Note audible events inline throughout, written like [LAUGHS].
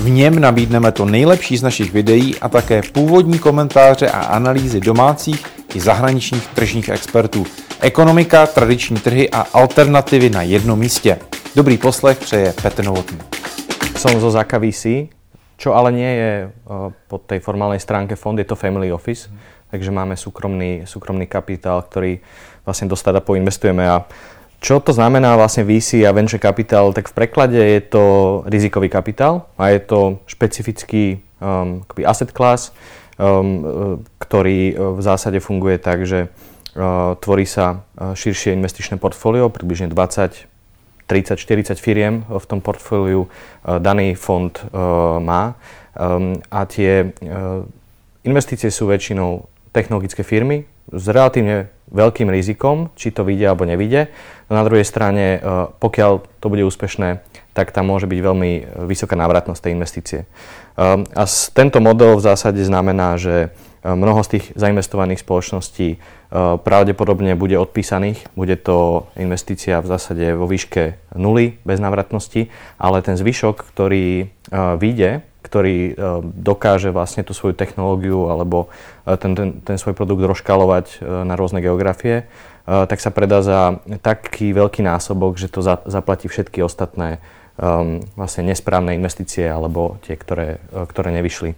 V něm nabídneme to nejlepší z našich videí a také původní komentáře a analýzy domácích i zahraničních tržních expertů. Ekonomika, tradiční trhy a alternativy na jednom místě. Dobrý poslech přeje Petr Novotný. Som zo Zaka VC, čo ale nie je eh, po tej formálnej stránke fond, je to family office, takže máme súkromný, súkromný kapitál, ktorý vlastne do stada poinvestujeme a čo to znamená vlastne VC a venture capital? Tak v preklade je to rizikový kapitál a je to špecifický um, asset class, um, ktorý v zásade funguje tak, že uh, tvorí sa širšie investičné portfólio, približne 20, 30, 40 firiem v tom portfóliu uh, daný fond uh, má um, a tie uh, investície sú väčšinou technologické firmy s relatívne veľkým rizikom, či to vyjde alebo nevyjde. No na druhej strane, e, pokiaľ to bude úspešné, tak tam môže byť veľmi vysoká návratnosť tej investície. E, a tento model v zásade znamená, že e, mnoho z tých zainvestovaných spoločností pravdepodobne bude odpísaných. Bude to investícia v zásade vo výške nuly bez návratnosti, ale ten zvyšok, ktorý vyjde, ktorý dokáže vlastne tú svoju technológiu alebo ten, ten, ten svoj produkt rozškalovať na rôzne geografie, tak sa predá za taký veľký násobok, že to za, zaplatí všetky ostatné um, vlastne nesprávne investície alebo tie, ktoré, ktoré nevyšli.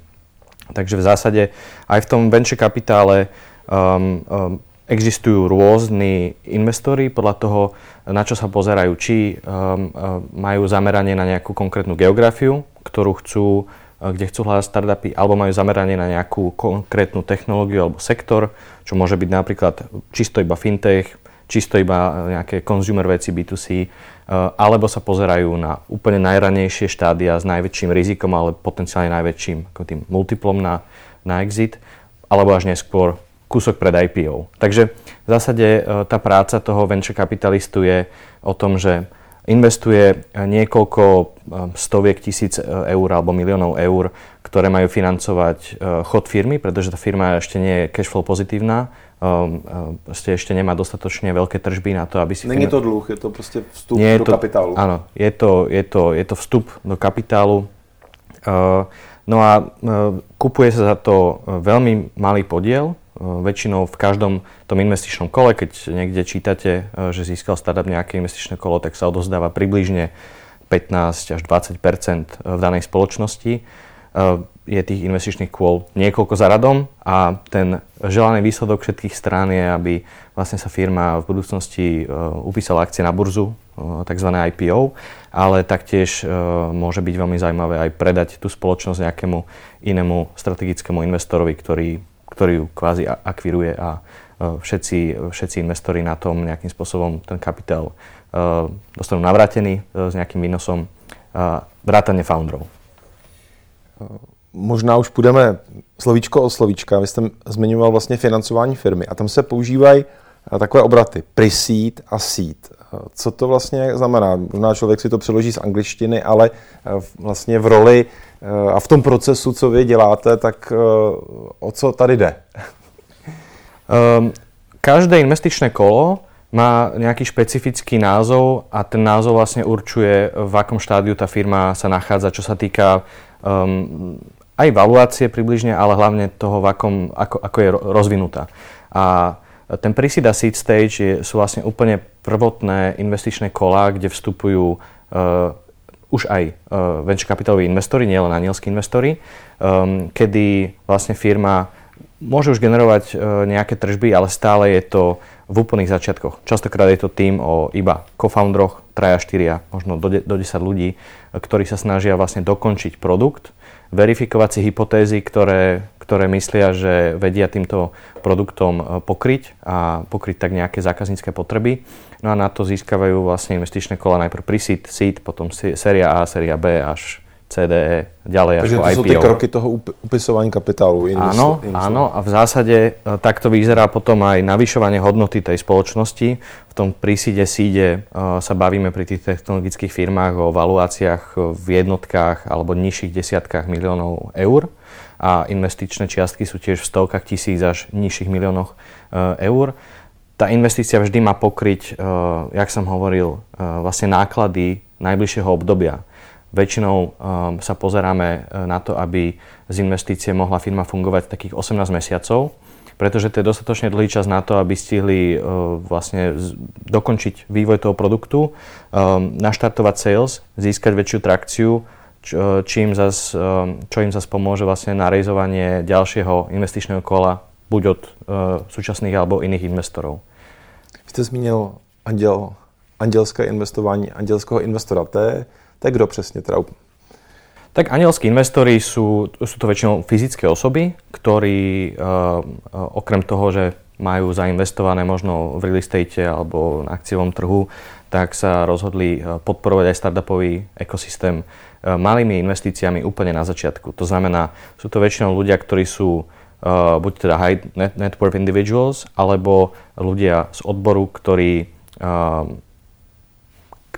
Takže v zásade aj v tom venture kapitále um, um, existujú rôzni investori podľa toho, na čo sa pozerajú, či um, majú zameranie na nejakú konkrétnu geografiu, ktorú chcú kde chcú hľadať startupy, alebo majú zameranie na nejakú konkrétnu technológiu alebo sektor, čo môže byť napríklad čisto iba fintech, čisto iba nejaké consumer veci B2C, eh, alebo sa pozerajú na úplne najranejšie štádia s najväčším rizikom, ale potenciálne najväčším tým multiplom na, na exit, alebo až neskôr kúsok pred IPO. Takže v zásade eh, tá práca toho venture kapitalistu je o tom, že investuje niekoľko eh, stoviek tisíc eur alebo miliónov eur, ktoré majú financovať chod firmy, pretože tá firma ešte nie je cashflow pozitívna, proste ešte nemá dostatočne veľké tržby na to, aby si... Není to dluh, je to proste vstup nie do to, kapitálu. Áno, je to, je, to, je to vstup do kapitálu. No a kupuje sa za to veľmi malý podiel, väčšinou v každom tom investičnom kole, keď niekde čítate, e, že získal startup nejaké investičné kolo, tak sa odozdáva približne 15 až 20 v danej spoločnosti. E, je tých investičných kôl niekoľko za radom a ten želaný výsledok všetkých strán je, aby vlastne sa firma v budúcnosti e, upísala akcie na burzu, tzv. IPO, ale taktiež môže byť veľmi zaujímavé aj predať tú spoločnosť nejakému inému strategickému investorovi, ktorý ktorý ju kvázi akviruje a e, všetci, všetci investori na tom nejakým spôsobom ten kapitál e, dostanú navrátený e, s nejakým výnosom vrátane founderov. Možná už půjdeme slovíčko od slovíčka. Vy jste zmiňoval vlastně financování firmy a tam se používají takové obraty pre-seed a seed. Co to vlastně znamená? Možná člověk si to přeloží z angličtiny, ale vlastně v roli a v tom procesu, co vy děláte, tak o co tady jde? Um, [LAUGHS] každé investičné kolo má nejaký špecifický názov a ten názov vlastne určuje, v akom štádiu tá firma sa nachádza, čo sa týka um, aj valuácie približne, ale hlavne toho, v akom, ako, ako je rozvinutá. A ten pre-seed a seed stage je, sú vlastne úplne prvotné investičné kola, kde vstupujú uh, už aj uh, venture kapitáloví investori, nielen anielskí investori, um, kedy vlastne firma môže už generovať uh, nejaké tržby, ale stále je to v úplných začiatkoch. Častokrát je to tým o iba co-founderoch, traja, štyria, možno do, de, do 10 ľudí, ktorí sa snažia vlastne dokončiť produkt, verifikovať si hypotézy, ktoré, ktoré myslia, že vedia týmto produktom pokryť a pokryť tak nejaké zákaznícke potreby No a na to získavajú vlastne investičné kola najprv pre seed, seed, potom séria A, séria B až CDE, ďalej Takže ako to IPO. sú tie kroky toho up- upisovania kapitálu. inými Áno, inými áno a v zásade e, takto vyzerá potom aj navyšovanie hodnoty tej spoločnosti. V tom príside síde e, sa bavíme pri tých technologických firmách o valuáciách e, v jednotkách alebo nižších desiatkách miliónov eur a investičné čiastky sú tiež v stovkách tisíc až nižších miliónoch eur. Tá investícia vždy má pokryť, jak som hovoril, vlastne náklady najbližšieho obdobia. Väčšinou um, sa pozeráme uh, na to, aby z investície mohla firma fungovať takých 18 mesiacov, pretože to je dostatočne dlhý čas na to, aby stihli uh, vlastne z, dokončiť vývoj toho produktu, um, naštartovať sales, získať väčšiu trakciu, čo, uh, čím zas, um, čo im zase pomôže vlastne na rejzovanie ďalšieho investičného kola, buď od uh, súčasných alebo iných investorov. Vy jste zmínil anděl, andělské investování, andělského investora. To je to je kdo přesně teda? Tak anielskí investori sú, sú to väčšinou fyzické osoby, ktorí uh, okrem toho, že majú zainvestované možno v real estate alebo na akciovom trhu, tak sa rozhodli podporovať aj startupový ekosystém malými investíciami úplne na začiatku. To znamená, sú to väčšinou ľudia, ktorí sú uh, buď teda high net, net worth individuals, alebo ľudia z odboru, ktorí uh,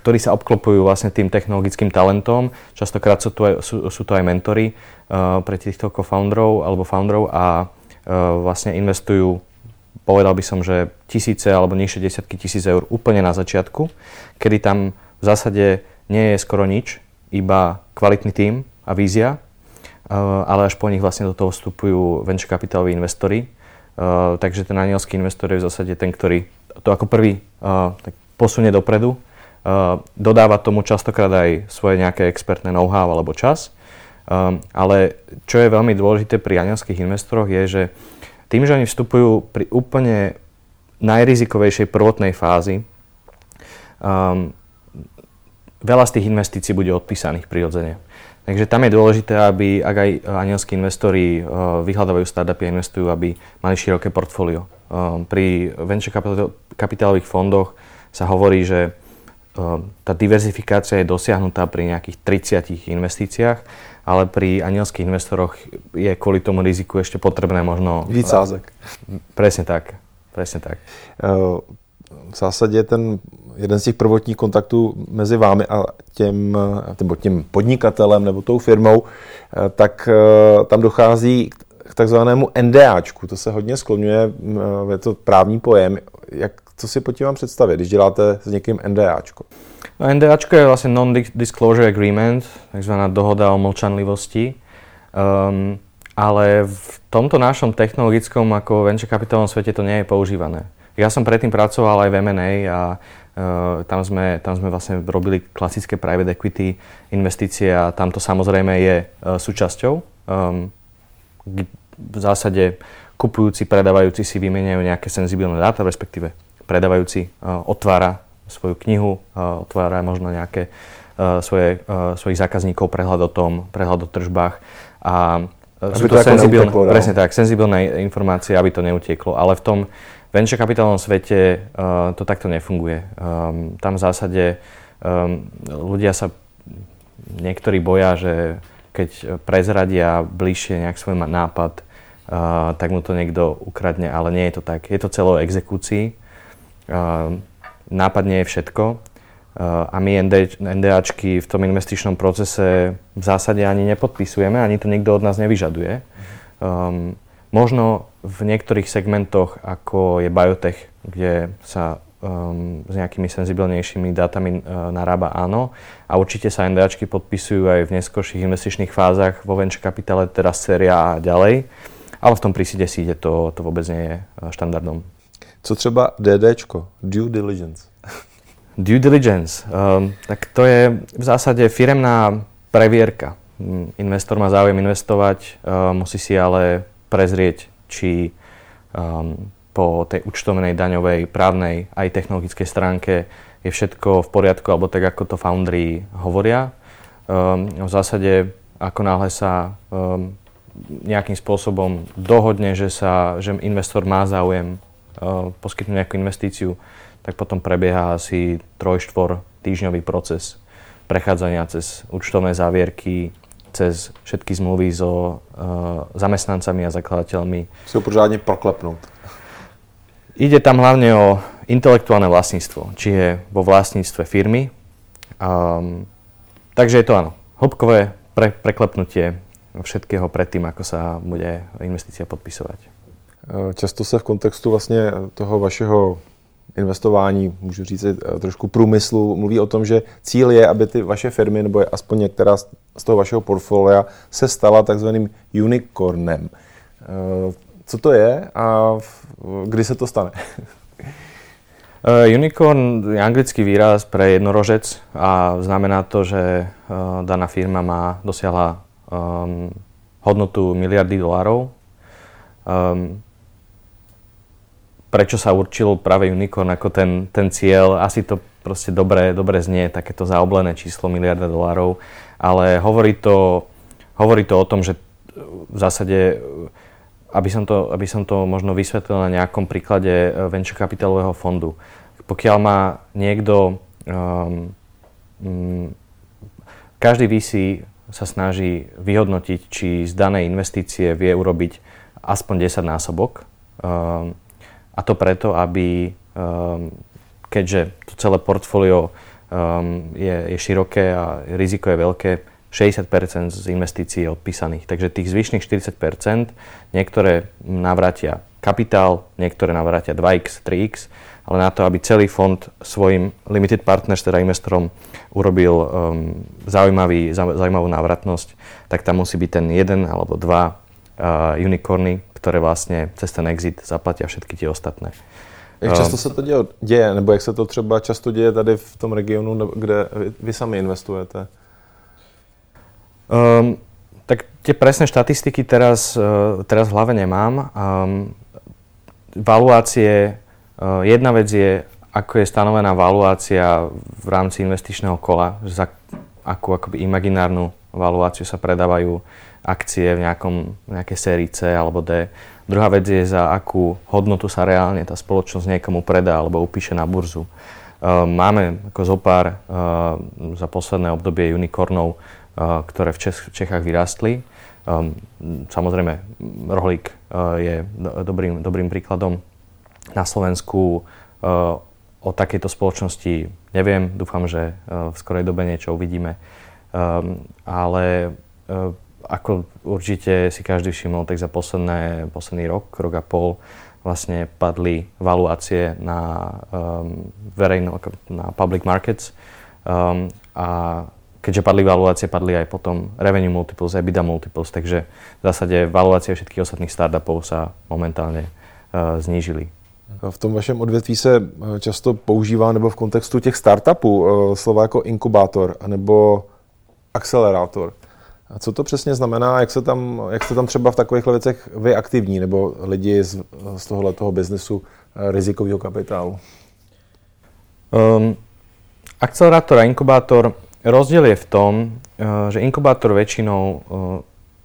ktorí sa obklopujú vlastne tým technologickým talentom. Častokrát sú, to aj, sú, sú to aj mentory uh, pre týchto co-founderov alebo founderov a uh, vlastne investujú povedal by som, že tisíce alebo nižšie desiatky tisíc eur úplne na začiatku, kedy tam v zásade nie je skoro nič, iba kvalitný tím a vízia, uh, ale až po nich vlastne do toho vstupujú venture capitáloví investori. Takže ten anielský investor je v zásade ten, ktorý to ako prvý tak posunie dopredu dodáva tomu častokrát aj svoje nejaké expertné know-how alebo čas. Um, ale čo je veľmi dôležité pri anielských investoroch je, že tým, že oni vstupujú pri úplne najrizikovejšej prvotnej fázi, um, veľa z tých investícií bude odpísaných prirodzene. Takže tam je dôležité, aby ak aj anielskí investori uh, vyhľadávajú startupy a investujú, aby mali široké portfólio. Um, pri venture kapitálových fondoch sa hovorí, že tá diverzifikácia je dosiahnutá pri nejakých 30 investíciách, ale pri anielských investoroch je kvôli tomu riziku ešte potrebné možno... Víc sázek. Presne tak. Presne tak. Ehm, v zásadě ten jeden z těch prvotních kontaktů mezi vámi a těm, nebo tím podnikatelem nebo tou firmou, eh, tak eh, tam dochází k takzvanému NDAčku. To se hodně skloňuje, eh, je to právní pojem. Jak co si pod tím mám představit, když děláte s někým NDAčko? No, NDAčko je vlastne Non-Disclosure Agreement, takzvaná dohoda o mlčanlivosti. Um, ale v tomto našom technologickom ako venture capitalom svete to nie je používané. Ja som predtým pracoval aj v M&A a uh, tam, sme, tam sme vlastne robili klasické private equity investície a tam to samozrejme je uh, súčasťou. Um, v zásade kupujúci, predávajúci si vymeniajú nejaké senzibilné dáta, respektíve predávajúci otvára svoju knihu, otvára možno nejaké svoje, svojich zákazníkov, prehľad o tom, prehľad o tržbách a aby sú to, to senzibilné, presne tak, senzibilné informácie, aby to neutieklo, ale v tom venture kapitálnom svete to takto nefunguje. Tam v zásade ľudia sa niektorí boja, že keď prezradia bližšie nejak svoj nápad, tak mu to niekto ukradne, ale nie je to tak. Je to celo exekúcii nápad nie je všetko a my ND, NDAčky v tom investičnom procese v zásade ani nepodpisujeme, ani to nikto od nás nevyžaduje. Um, možno v niektorých segmentoch, ako je biotech, kde sa um, s nejakými senzibilnejšími dátami uh, narába áno. A určite sa NDAčky podpisujú aj v neskôrších investičných fázach vo venture kapitále, teraz séria a ďalej. Ale v tom príside síde to, to vôbec nie je uh, štandardom. Co třeba DDčko, due diligence? Due diligence, um, tak to je v zásade firemná previerka. Mm, investor má záujem investovať, um, musí si ale prezrieť, či um, po tej účtovnej, daňovej, právnej aj technologickej stránke je všetko v poriadku, alebo tak, ako to foundry hovoria. Um, v zásade, ako náhle sa um, nejakým spôsobom dohodne, že, sa, že investor má záujem poskytnúť nejakú investíciu, tak potom prebieha asi 3-4 týždňový proces prechádzania cez účtovné závierky, cez všetky zmluvy so zamestnancami a zakladateľmi. Ho pořádne proklepnúť. Ide tam hlavne o intelektuálne vlastníctvo, či je vo vlastníctve firmy. Um, takže je to áno, hĺbkové pre, preklepnutie všetkého predtým, ako sa bude investícia podpisovať. Často se v kontextu vlastně toho vašeho investování, můžu říct eh, trošku průmyslu, mluví o tom, že cíl je, aby ty vaše firmy, nebo aspoň některá z toho vašeho portfolia, se stala takzvaným unicornem. Eh, co to je a kdy se to stane? [LAUGHS] Unicorn je anglický výraz pre jednorožec a znamená to, že daná firma má, dosiahla um, hodnotu miliardy dolárov. Um, prečo sa určil práve unicorn ako ten, ten cieľ? Asi to proste dobre, dobre znie, takéto zaoblené číslo miliarda dolárov, ale hovorí to, hovorí to o tom, že v zásade aby som, to, aby som to možno vysvetlil na nejakom príklade eh, venture kapitálového fondu. Pokiaľ má niekto, um, um, každý VC sa snaží vyhodnotiť, či z danej investície vie urobiť aspoň 10 násobok. Um, a to preto, aby, um, keďže to celé portfólio um, je, je široké a riziko je veľké, 60% z investícií je odpísaných. Takže tých zvyšných 40% niektoré navrátia kapitál, niektoré navrátia 2x, 3x, ale na to, aby celý fond svojim limited partners, teda investorom, urobil um, zaujímavý, zaujímavú návratnosť, tak tam musí byť ten jeden alebo dva uh, unicorny, ktoré vlastne cez ten exit zaplatia všetky tie ostatné. Jak často se to děje, nebo jak se to třeba často děje tady v tom regionu, kde vy sami investujete? Um, tak tie presné štatistiky teraz, uh, teraz v hlave nemám. Um, valuácie, uh, jedna vec je, ako je stanovená valuácia v rámci investičného kola, za akú akoby imaginárnu valuáciu sa predávajú akcie v nejakom, nejakej sérii C alebo D. Druhá vec je, za akú hodnotu sa reálne tá spoločnosť niekomu predá alebo upíše na burzu. Máme ako zopár za posledné obdobie unicornov ktoré v, Čech, Čechách vyrástli. Um, samozrejme, rohlík je dobrým, dobrým príkladom. Na Slovensku o takejto spoločnosti neviem, dúfam, že v skorej dobe niečo uvidíme. Ale ako určite si každý všimol, tak za posledné, posledný rok, rok a pol, vlastne padli valuácie na um, verejno, na public markets um, a keďže padli valuácie, padli aj potom revenue multiples, EBITDA multiples, takže v zásade valuácie všetkých ostatných startupov sa momentálne uh, znížili. V tom vašem odvětví se eh, často používá, nebo v kontextu těch startupů, eh, slova jako inkubátor nebo akcelerátor. A co to přesně znamená, jak se tam, jak jste tam třeba v takových věcech vy aktivní, nebo lidi z, z tohohle toho biznesu rizikového kapitálu? Um, akcelerátor a inkubátor Rozdiel je v tom, eh, že inkubátor väčšinou eh,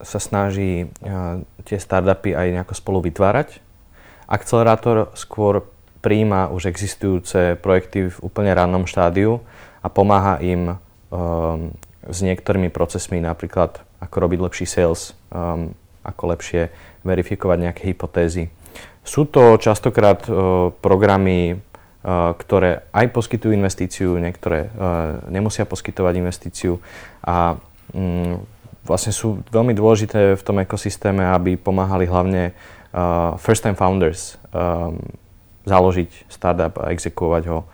sa snaží eh, tie startupy aj nejako spolu vytvárať. Akcelerátor skôr príjma už existujúce projekty v úplne rannom štádiu a pomáha im s niektorými procesmi, napríklad ako robiť lepší sales, ako lepšie verifikovať nejaké hypotézy. Sú to častokrát programy ktoré aj poskytujú investíciu, niektoré nemusia poskytovať investíciu a mm, vlastne sú veľmi dôležité v tom ekosystéme, aby pomáhali hlavne first time founders založiť startup a exekuovať ho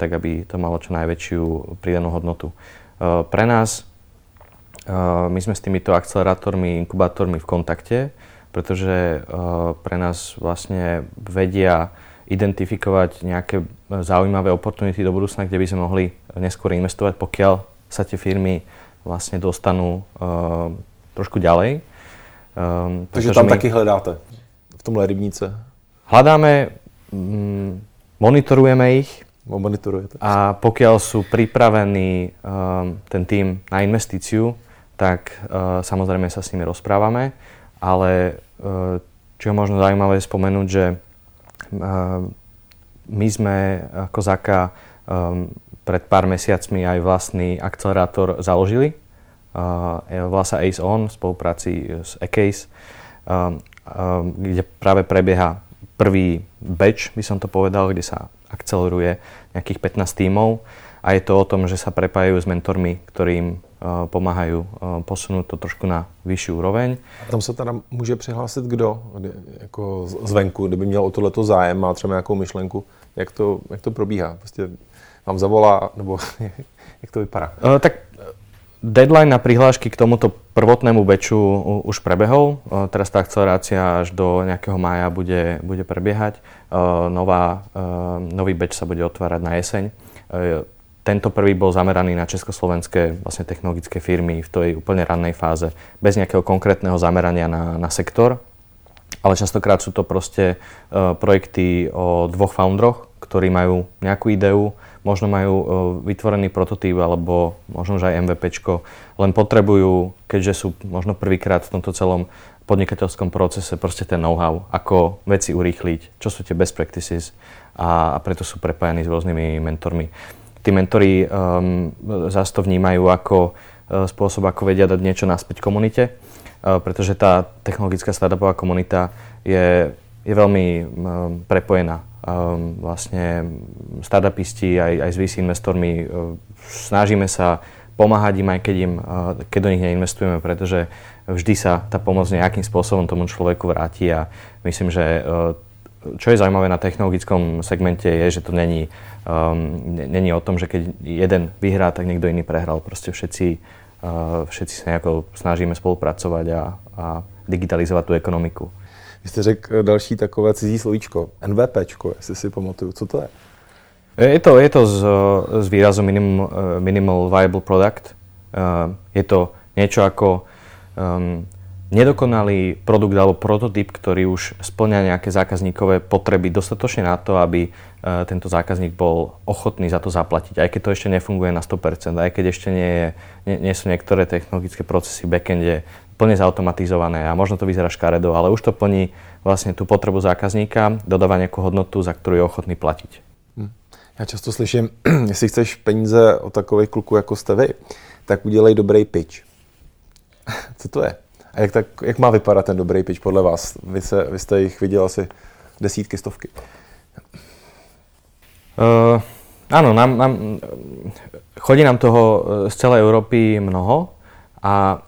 tak, aby to malo čo najväčšiu pridanú hodnotu. Pre nás, my sme s týmito akcelerátormi, inkubátormi v kontakte, pretože pre nás vlastne vedia identifikovať nejaké zaujímavé oportunity do budúcna, kde by sme mohli neskôr investovať, pokiaľ sa tie firmy vlastne dostanú trošku ďalej. Takže tam my... taky hledáte v tomhle rybníce? Hľadáme, mm, monitorujeme ich. Monitorujete. A pokiaľ sú pripravení um, ten tým na investíciu, tak uh, samozrejme sa s nimi rozprávame, ale uh, čo je možno zaujímavé spomenúť, že Ehm, my sme ako ZAKA ehm, pred pár mesiacmi aj vlastný akcelerátor založili. volá sa Ace On v spolupráci s Ecase, kde práve prebieha prvý batch, by som to povedal, kde sa akceleruje nejakých 15 tímov a je to o tom, že sa prepájajú s mentormi, ktorí im pomáhajú posunúť to trošku na vyšší úroveň. A tam se teda může přihlásit kdo jako zvenku, kdyby měl o tohleto zájem, má třeba nějakou myšlenku, jak to, jak to probíhá? Prostě vám zavolá, nebo [LAUGHS] jak to vypadá? Uh, tak deadline na prihlášky k tomuto prvotnému beču už prebehol. Uh, teraz tá akcelerácia až do nejakého mája bude, bude prebiehať. Uh, nová, nový beč sa bude otvárať na jeseň tento prvý bol zameraný na československé vlastne technologické firmy v tej úplne rannej fáze, bez nejakého konkrétneho zamerania na, na sektor. Ale častokrát sú to proste projekty o dvoch founderoch, ktorí majú nejakú ideu, možno majú uh, vytvorený prototyp alebo možno už aj MVPčko, len potrebujú, keďže sú možno prvýkrát v tomto celom podnikateľskom procese proste ten know-how, ako veci urýchliť, čo sú tie best practices a, a preto sú prepájani s rôznymi mentormi. Tí mentori um, zase to vnímajú ako uh, spôsob, ako vedia dať niečo naspäť komunite, uh, pretože tá technologická startupová komunita je, je veľmi prepojená. Um, vlastne startupisti aj, aj s VC investormi uh, snažíme sa pomáhať im aj keď, im, uh, keď do nich neinvestujeme, pretože vždy sa tá pomoc nejakým spôsobom tomu človeku vráti a myslím, že uh, čo je zaujímavé na technologickom segmente je, že to není, um, není o tom, že keď jeden vyhrá, tak niekto iný prehral. Proste všetci, uh, všetci sa nejako snažíme spolupracovať a, a digitalizovat tu ekonomiku. Vy jste řekl další takové cizí slovíčko, NVPčko, jestli si pamatuju. Co to je? Je to, je to z, z výrazu minimal, minimal Viable Product. Je to niečo ako um, nedokonalý produkt alebo prototyp, ktorý už splňa nejaké zákazníkové potreby dostatočne na to, aby tento zákazník bol ochotný za to zaplatiť, aj keď to ešte nefunguje na 100%, aj keď ešte nie, je, nie, nie sú niektoré technologické procesy v backende plne zautomatizované a možno to vyzerá škaredo, ale už to plní vlastne tú potrebu zákazníka, dodáva nejakú hodnotu, za ktorú je ochotný platiť. Hm. Já často slyším, [CLEARS THROAT] jestli chceš peníze od takových kluků, jako jste vy, tak udělej dobrý pitch. [LAUGHS] Co to je? A jak, tak, jak má vypadat ten dobrý pitch podle vás? Vy, se, vy jste jich viděl asi desítky, stovky. Uh, áno, nám, nám, chodí nám toho eh, z celej Európy mnoho a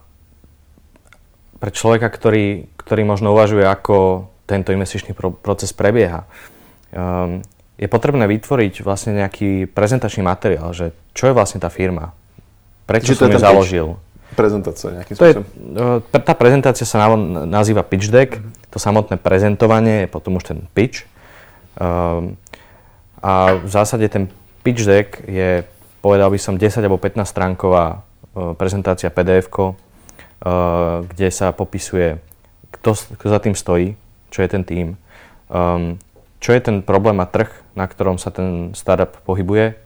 pre človeka, ktorý, ktorý možno uvažuje, ako tento investičný pro, proces prebieha, um, je potrebné vytvoriť vlastne nejaký prezentačný materiál, že čo je vlastne tá firma, prečo som ju založil. Pitch prezentácia nejakým to spôsobom? Je, tá prezentácia sa nazýva pitch deck, mm-hmm. to samotné prezentovanie je potom už ten pitch. Um, a v zásade ten pitch deck je, povedal by som, 10 alebo 15 stránková uh, prezentácia pdf kde sa popisuje, kto, kto za tým stojí, čo je ten tým, um, čo je ten problém a trh, na ktorom sa ten startup pohybuje,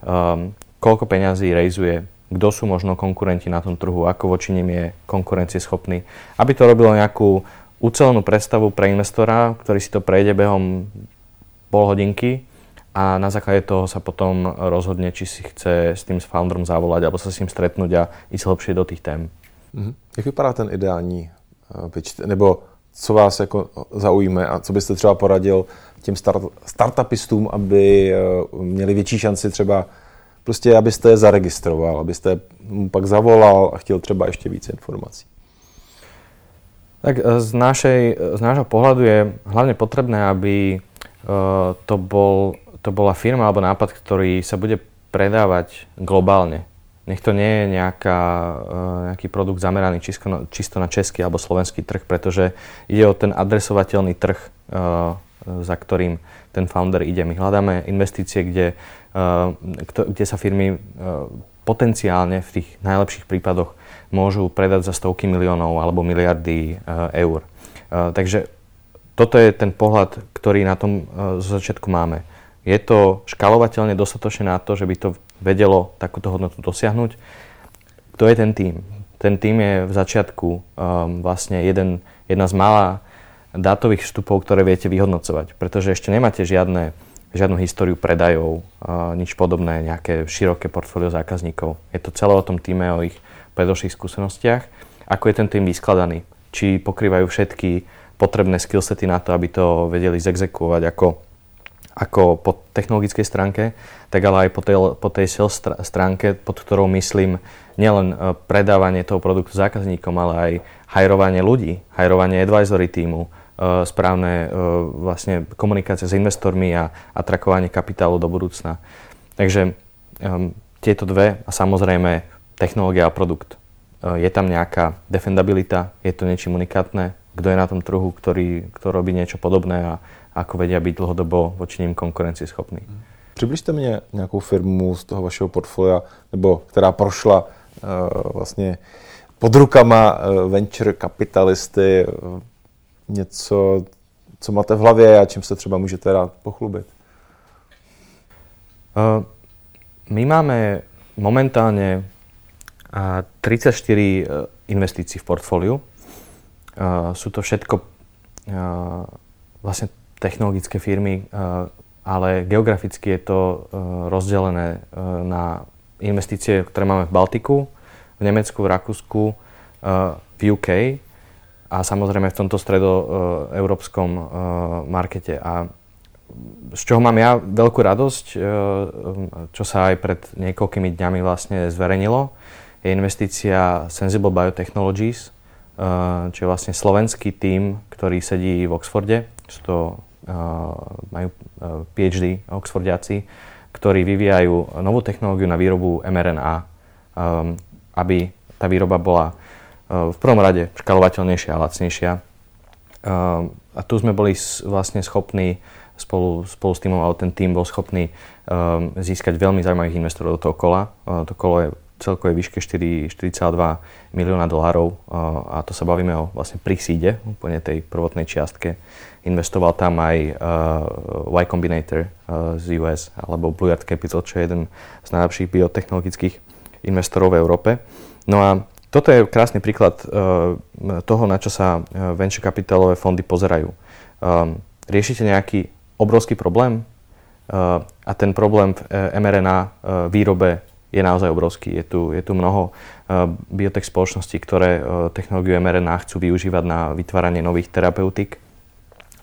um, koľko peňazí rejzuje, kto sú možno konkurenti na tom trhu, ako voči nim je konkurencieschopný. Aby to robilo nejakú ucelenú predstavu pre investora, ktorý si to prejde behom pol hodinky a na základe toho sa potom rozhodne, či si chce s tým s founderom zavolať alebo sa s ním stretnúť a ísť hlbšie do tých tém. Mm-hmm. Jak vypadá ten ideální eh, pitch? Nebo co vás jako zaujme a co byste třeba poradil těm start, startupistům, aby eh, měli větší šanci třeba Prostě, abyste je zaregistroval, abyste mu pak zavolal a chtěl třeba ještě víc informací. Tak e, z, našej, z nášho pohľadu je hlavne potrebné, aby to, bol, to bola firma alebo nápad, ktorý sa bude predávať globálne. Nech to nie je nejaká, e, nejaký produkt zameraný čisto čisto na český alebo slovenský trh, pretože ide o ten adresovateľný trh, za ktorým ten founder ide. My hľadáme investície, kde Eh, kde sa firmy eh, potenciálne v tých najlepších prípadoch môžu predať za stovky miliónov alebo miliardy eh, eur. Takže toto je ten pohľad, ktorý na tom zo začiatku máme. Je to škalovateľne dostatočne na to, že by to vedelo takúto hodnotu dosiahnuť. Kto je ten tým? Ten tým je v začiatku um, vlastne jeden, jedna z malá dátových vstupov, ktoré viete vyhodnocovať, pretože ešte nemáte žiadne žiadnu históriu predajov, nič podobné, nejaké široké portfólio zákazníkov. Je to celé o tom týme, o ich predošlých skúsenostiach, ako je ten tým vyskladaný. Či pokrývajú všetky potrebné skillsety na to, aby to vedeli zexekuovať ako, ako po technologickej stránke, tak ale aj po tej, po tej sales stránke, pod ktorou myslím nielen e, predávanie toho produktu zákazníkom, ale aj hajrovanie ľudí, hajrovanie advisory týmu, e, správne e, vlastne komunikácie s investormi a atrakovanie kapitálu do budúcna. Takže tieto dve a samozrejme technológia a produkt. Je tam nejaká defendabilita, je to niečím unikátne, kto je na tom trhu, ktorý, kto robí niečo podobné a ako vedia byť dlhodobo voči ním konkurencieschopný. Přibližte mě nějakou firmu z toho vašeho portfolia, nebo která prošla uh, vlastně pod rukama uh, venture kapitalisty, uh, něco, co máte v hlavě a čím se třeba můžete rád pochlubit? Uh, my máme momentálne 34 investícií v portfóliu. Sú to všetko vlastne technologické firmy, ale geograficky je to rozdelené na investície, ktoré máme v Baltiku, v Nemecku, v Rakúsku, v UK a samozrejme v tomto stredoeurópskom markete. A z čoho mám ja veľkú radosť, čo sa aj pred niekoľkými dňami vlastne zverejnilo, je investícia Sensible Biotechnologies, Eh, čo je vlastne slovenský tím, ktorý sedí v Oxforde. Sú to, eh, majú eh, PhD Oxfordiaci, ktorí vyvíjajú novú technológiu na výrobu mRNA, aby tá výroba bola v prvom rade škalovateľnejšia a lacnejšia. A tu sme boli vlastne schopní spolu, spolu s týmom, ale ten tým bol schopný získať veľmi zaujímavých investorov do toho kola. To kolo je celkovej výške 4,2 milióna dolárov a to sa bavíme o vlastne prísíde, úplne tej prvotnej čiastke. Investoval tam aj uh, Y Combinator uh, z US alebo Blue Earth Capital, čo je jeden z najlepších biotechnologických investorov v Európe. No a toto je krásny príklad uh, toho, na čo sa venture kapitálové fondy pozerajú. Riešite nejaký obrovský problém a ten problém v mRNA výrobe je naozaj obrovský. Je tu, je tu mnoho uh, biotech spoločností, ktoré uh, technológiu mRNA chcú využívať na vytváranie nových terapeutík,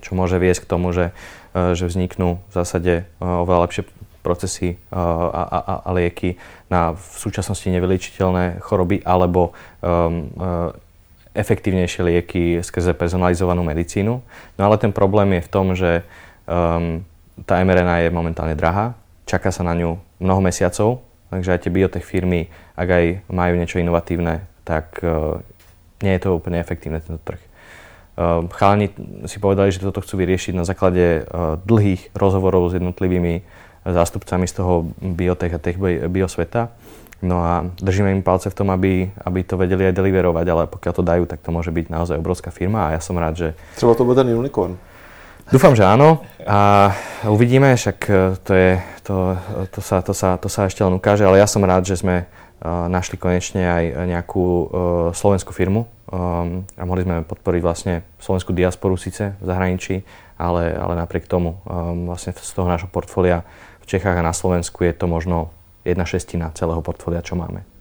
čo môže viesť k tomu, že, uh, že vzniknú v zásade oveľa lepšie procesy uh, a, a, a lieky na v súčasnosti nevyliečiteľné choroby alebo um, efektívnejšie lieky skrze personalizovanú medicínu. No ale ten problém je v tom, že um, tá mRNA je momentálne drahá, čaká sa na ňu mnoho mesiacov, Takže aj tie biotech firmy, ak aj majú niečo inovatívne, tak uh, nie je to úplne efektívne tento trh. Uh, chalani si povedali, že toto chcú vyriešiť na základe uh, dlhých rozhovorov s jednotlivými zástupcami z toho biotech a tech biosveta. No a držíme im palce v tom, aby, aby to vedeli aj deliverovať, ale pokiaľ to dajú, tak to môže byť naozaj obrovská firma a ja som rád, že... Třeba to bude ten unicorn. Dúfam, že áno a uvidíme, však e, to, je, to, to, sa, to, sa, to sa ešte len ukáže, ale ja som rád, že sme uh, našli konečne aj nejakú uh, slovenskú firmu um, a mohli sme podporiť vlastne slovenskú diasporu síce v zahraničí, ale, ale napriek tomu um, vlastne z toho nášho portfólia v Čechách a na Slovensku je to možno jedna šestina celého portfólia, čo máme.